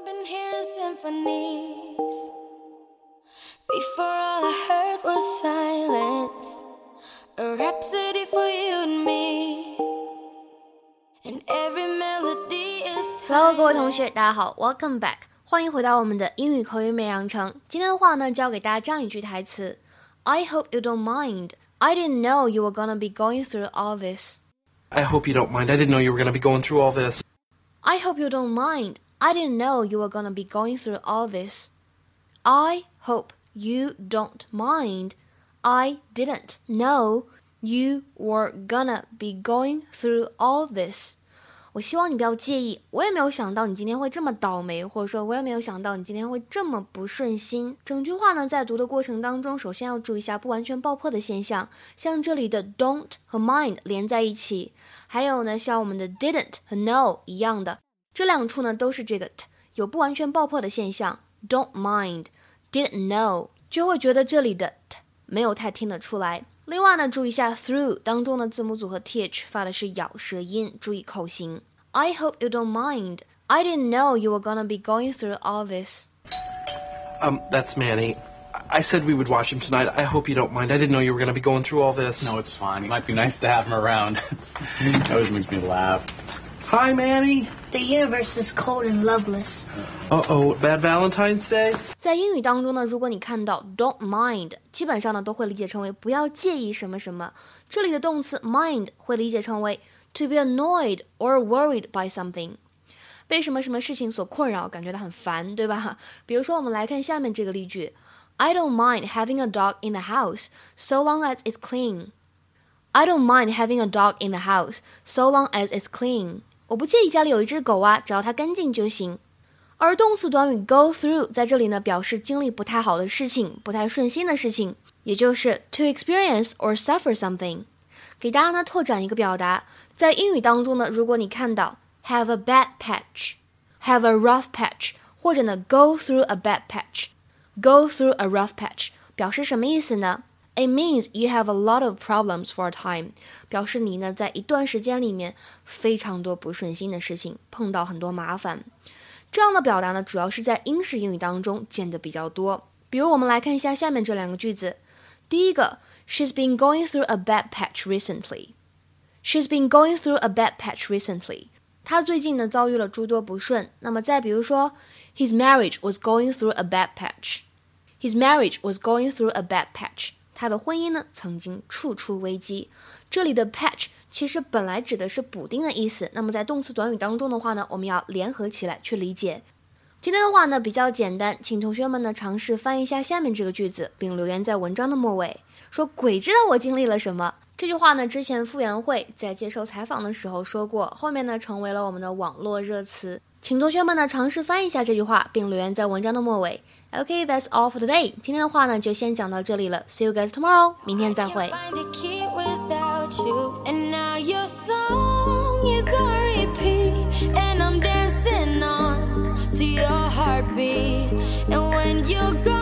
I've been hearing symphonies. Before all I heard was silence. A rhapsody for you and me. And every melody is Hello，各位同学，大家好，Welcome back，欢迎回到我们的英语口语美养成。今天的话呢，教给大家这样一句台词：I hope you don't mind. I didn't know you were gonna be going through all this. I hope you don't mind. I didn't know you were going to be going through all this. I hope you don't mind. I didn't know you were gonna be going through all this. I hope you don't mind. I didn't know you were gonna be going through all this. 我希望你不要介意，我也没有想到你今天会这么倒霉，或者说我也没有想到你今天会这么不顺心。整句话呢，在读的过程当中，首先要注意一下不完全爆破的现象，像这里的 don't 和 mind 连在一起，还有呢，像我们的 didn't 和 know 一样的，这两处呢都是这个 t 有不完全爆破的现象。don't mind，didn't know，就会觉得这里的 t 没有太听得出来。另外呢，注意一下 through 当中的字母组合 th 发的是咬舌音，注意口型。I hope you don't mind. I didn't know you were gonna be going through all this. Um, that's Manny. I said we would watch him tonight. I hope you don't mind. I didn't know you were going to be going through all this. No, it's fine. It might be nice to have him around. it always makes me laugh. Hi, Manny. The universe is cold and loveless. Uh oh, bad Valentine's Day? 在英语当中呢，如果你看到 don't mind，基本上呢都会理解成为不要介意什么什么。这里的动词 mind 会理解成为 to be annoyed or worried by something，被什么什么事情所困扰，感觉到很烦，对吧？比如说，我们来看下面这个例句：I don't mind having a dog in the house so long as it's clean. I don't mind having a dog in the house so long as it's clean. 我不介意家里有一只狗啊，只要它干净就行。而动词短语 go through 在这里呢，表示经历不太好的事情、不太顺心的事情，也就是 to experience or suffer something。给大家呢拓展一个表达，在英语当中呢，如果你看到 have a bad patch，have a rough patch，或者呢 go through a bad patch，go through a rough patch，表示什么意思呢 ？It means you have a lot of problems for a time，表示你呢在一段时间里面非常多不顺心的事情，碰到很多麻烦。这样的表达呢，主要是在英式英语当中见的比较多。比如我们来看一下下面这两个句子，第一个，She's been going through a bad patch recently。She's been going through a bad patch recently。她最近呢遭遇了诸多不顺。那么再比如说，His marriage was going through a bad patch。His marriage was going through a bad patch。 他的婚姻呢，曾经处处危机。这里的 patch 其实本来指的是补丁的意思。那么在动词短语当中的话呢，我们要联合起来去理解。今天的话呢比较简单，请同学们呢尝试翻译一下下面这个句子，并留言在文章的末尾，说鬼知道我经历了什么。这句话呢，之前傅园慧在接受采访的时候说过，后面呢成为了我们的网络热词。请同学们呢尝试翻译一下这句话，并留言在文章的末尾。OK，that's、all for today。今天的话呢就先讲到这里了，see you guys tomorrow，明天再会。And when you go